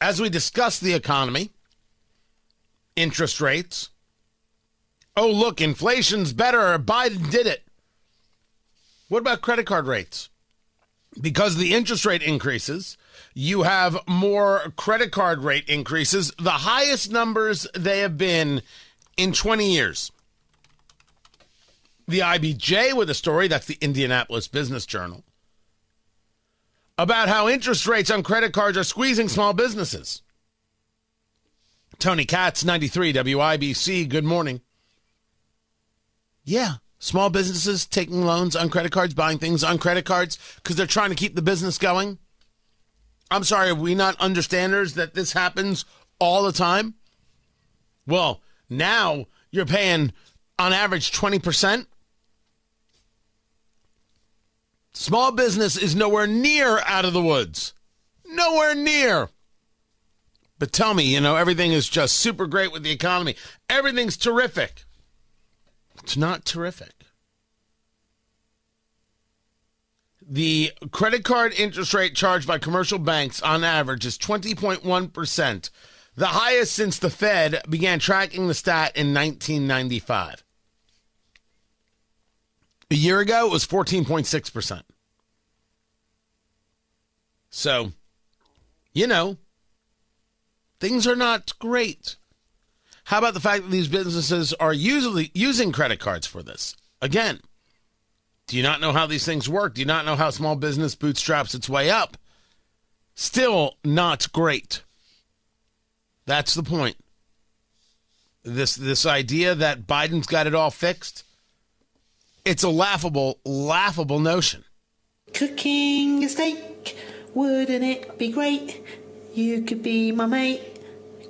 As we discuss the economy, interest rates, oh, look, inflation's better. Biden did it. What about credit card rates? because the interest rate increases, you have more credit card rate increases, the highest numbers they have been in 20 years. The IBJ with a story, that's the Indianapolis Business Journal, about how interest rates on credit cards are squeezing small businesses. Tony Katz, 93 WIBC, good morning. Yeah, Small businesses taking loans on credit cards, buying things on credit cards because they're trying to keep the business going. I'm sorry, are we not understanders that this happens all the time? Well, now you're paying on average 20%. Small business is nowhere near out of the woods. Nowhere near. But tell me, you know, everything is just super great with the economy. Everything's terrific. It's not terrific. The credit card interest rate charged by commercial banks on average is 20.1%, the highest since the Fed began tracking the stat in 1995. A year ago, it was 14.6%. So, you know, things are not great. How about the fact that these businesses are usually using credit cards for this? Again, do you not know how these things work? Do you not know how small business bootstraps its way up? Still not great. That's the point. This this idea that Biden's got it all fixed, it's a laughable, laughable notion. Cooking a steak, wouldn't it be great? You could be my mate,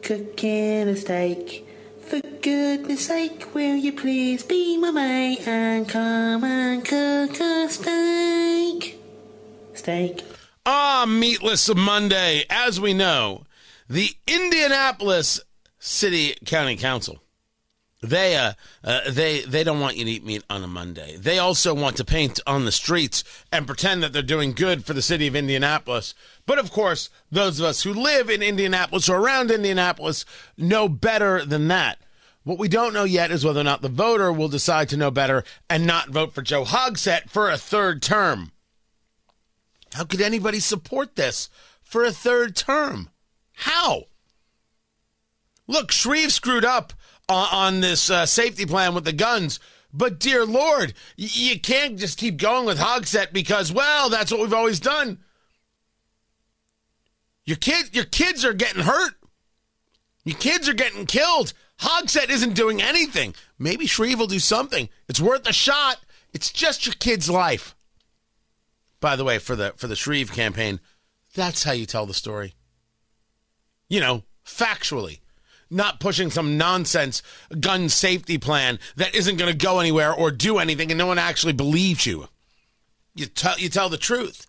cooking a steak. For goodness sake, will you please be my mate and come and cook a steak? Steak. Ah, Meatless Monday. As we know, the Indianapolis City County Council they uh, uh, they they don't want you to eat meat on a Monday. They also want to paint on the streets and pretend that they're doing good for the city of Indianapolis. But of course, those of us who live in Indianapolis or around Indianapolis know better than that. What we don't know yet is whether or not the voter will decide to know better and not vote for Joe Hogsett for a third term. How could anybody support this for a third term? How? Look, Shreve screwed up on, on this uh, safety plan with the guns. But dear Lord, y- you can't just keep going with Hogsett because, well, that's what we've always done. Your kid, your kids are getting hurt. Your kids are getting killed. Hogsett isn't doing anything. Maybe Shreve will do something. It's worth a shot. It's just your kid's life. By the way, for the for the Shreve campaign, that's how you tell the story. You know, factually not pushing some nonsense gun safety plan that isn't going to go anywhere or do anything and no one actually believes you. You tell you tell the truth.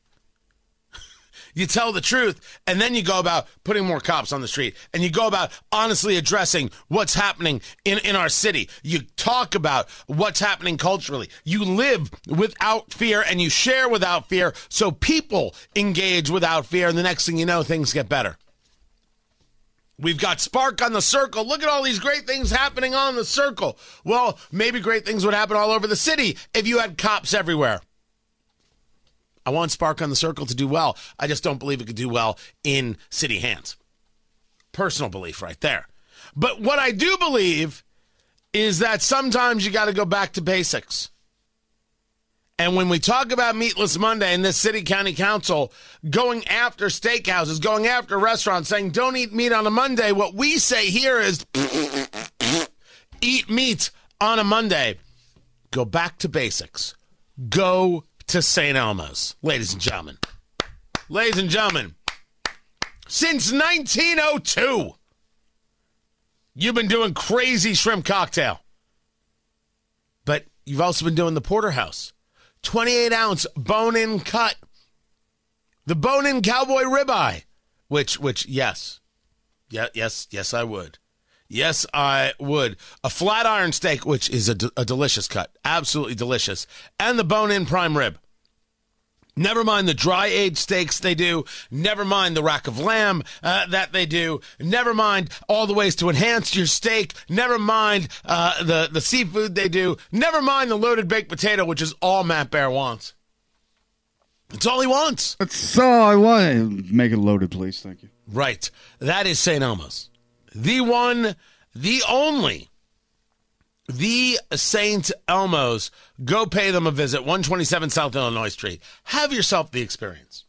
you tell the truth and then you go about putting more cops on the street and you go about honestly addressing what's happening in, in our city. You talk about what's happening culturally. You live without fear and you share without fear so people engage without fear and the next thing you know things get better. We've got Spark on the circle. Look at all these great things happening on the circle. Well, maybe great things would happen all over the city if you had cops everywhere. I want Spark on the circle to do well. I just don't believe it could do well in city hands. Personal belief right there. But what I do believe is that sometimes you got to go back to basics. And when we talk about Meatless Monday and this city county council going after steakhouses, going after restaurants, saying don't eat meat on a Monday, what we say here is eat meat on a Monday. Go back to basics. Go to St. Elmo's, ladies and gentlemen. Ladies and gentlemen, Since 1902. You've been doing crazy shrimp cocktail. But you've also been doing the porterhouse. 28 ounce bone in cut. The bone in cowboy ribeye. Which, which, yes. Yeah, yes, yes, I would. Yes, I would. A flat iron steak, which is a, a delicious cut. Absolutely delicious. And the bone in prime rib. Never mind the dry aged steaks they do. Never mind the rack of lamb uh, that they do. Never mind all the ways to enhance your steak. Never mind uh, the, the seafood they do. Never mind the loaded baked potato, which is all Matt Bear wants. It's all he wants. That's all I want. Make it loaded, please. Thank you. Right. That is St. Elmo's. The one, the only the St. Elmo's. Go pay them a visit, 127 South Illinois Street. Have yourself the experience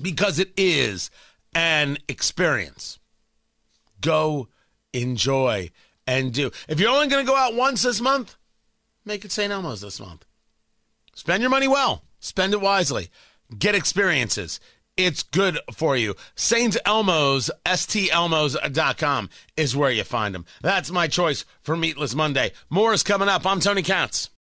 because it is an experience. Go enjoy and do. If you're only going to go out once this month, make it St. Elmo's this month. Spend your money well, spend it wisely, get experiences it's good for you. St. Elmo's, stelmos.com is where you find them. That's my choice for Meatless Monday. More is coming up. I'm Tony Katz.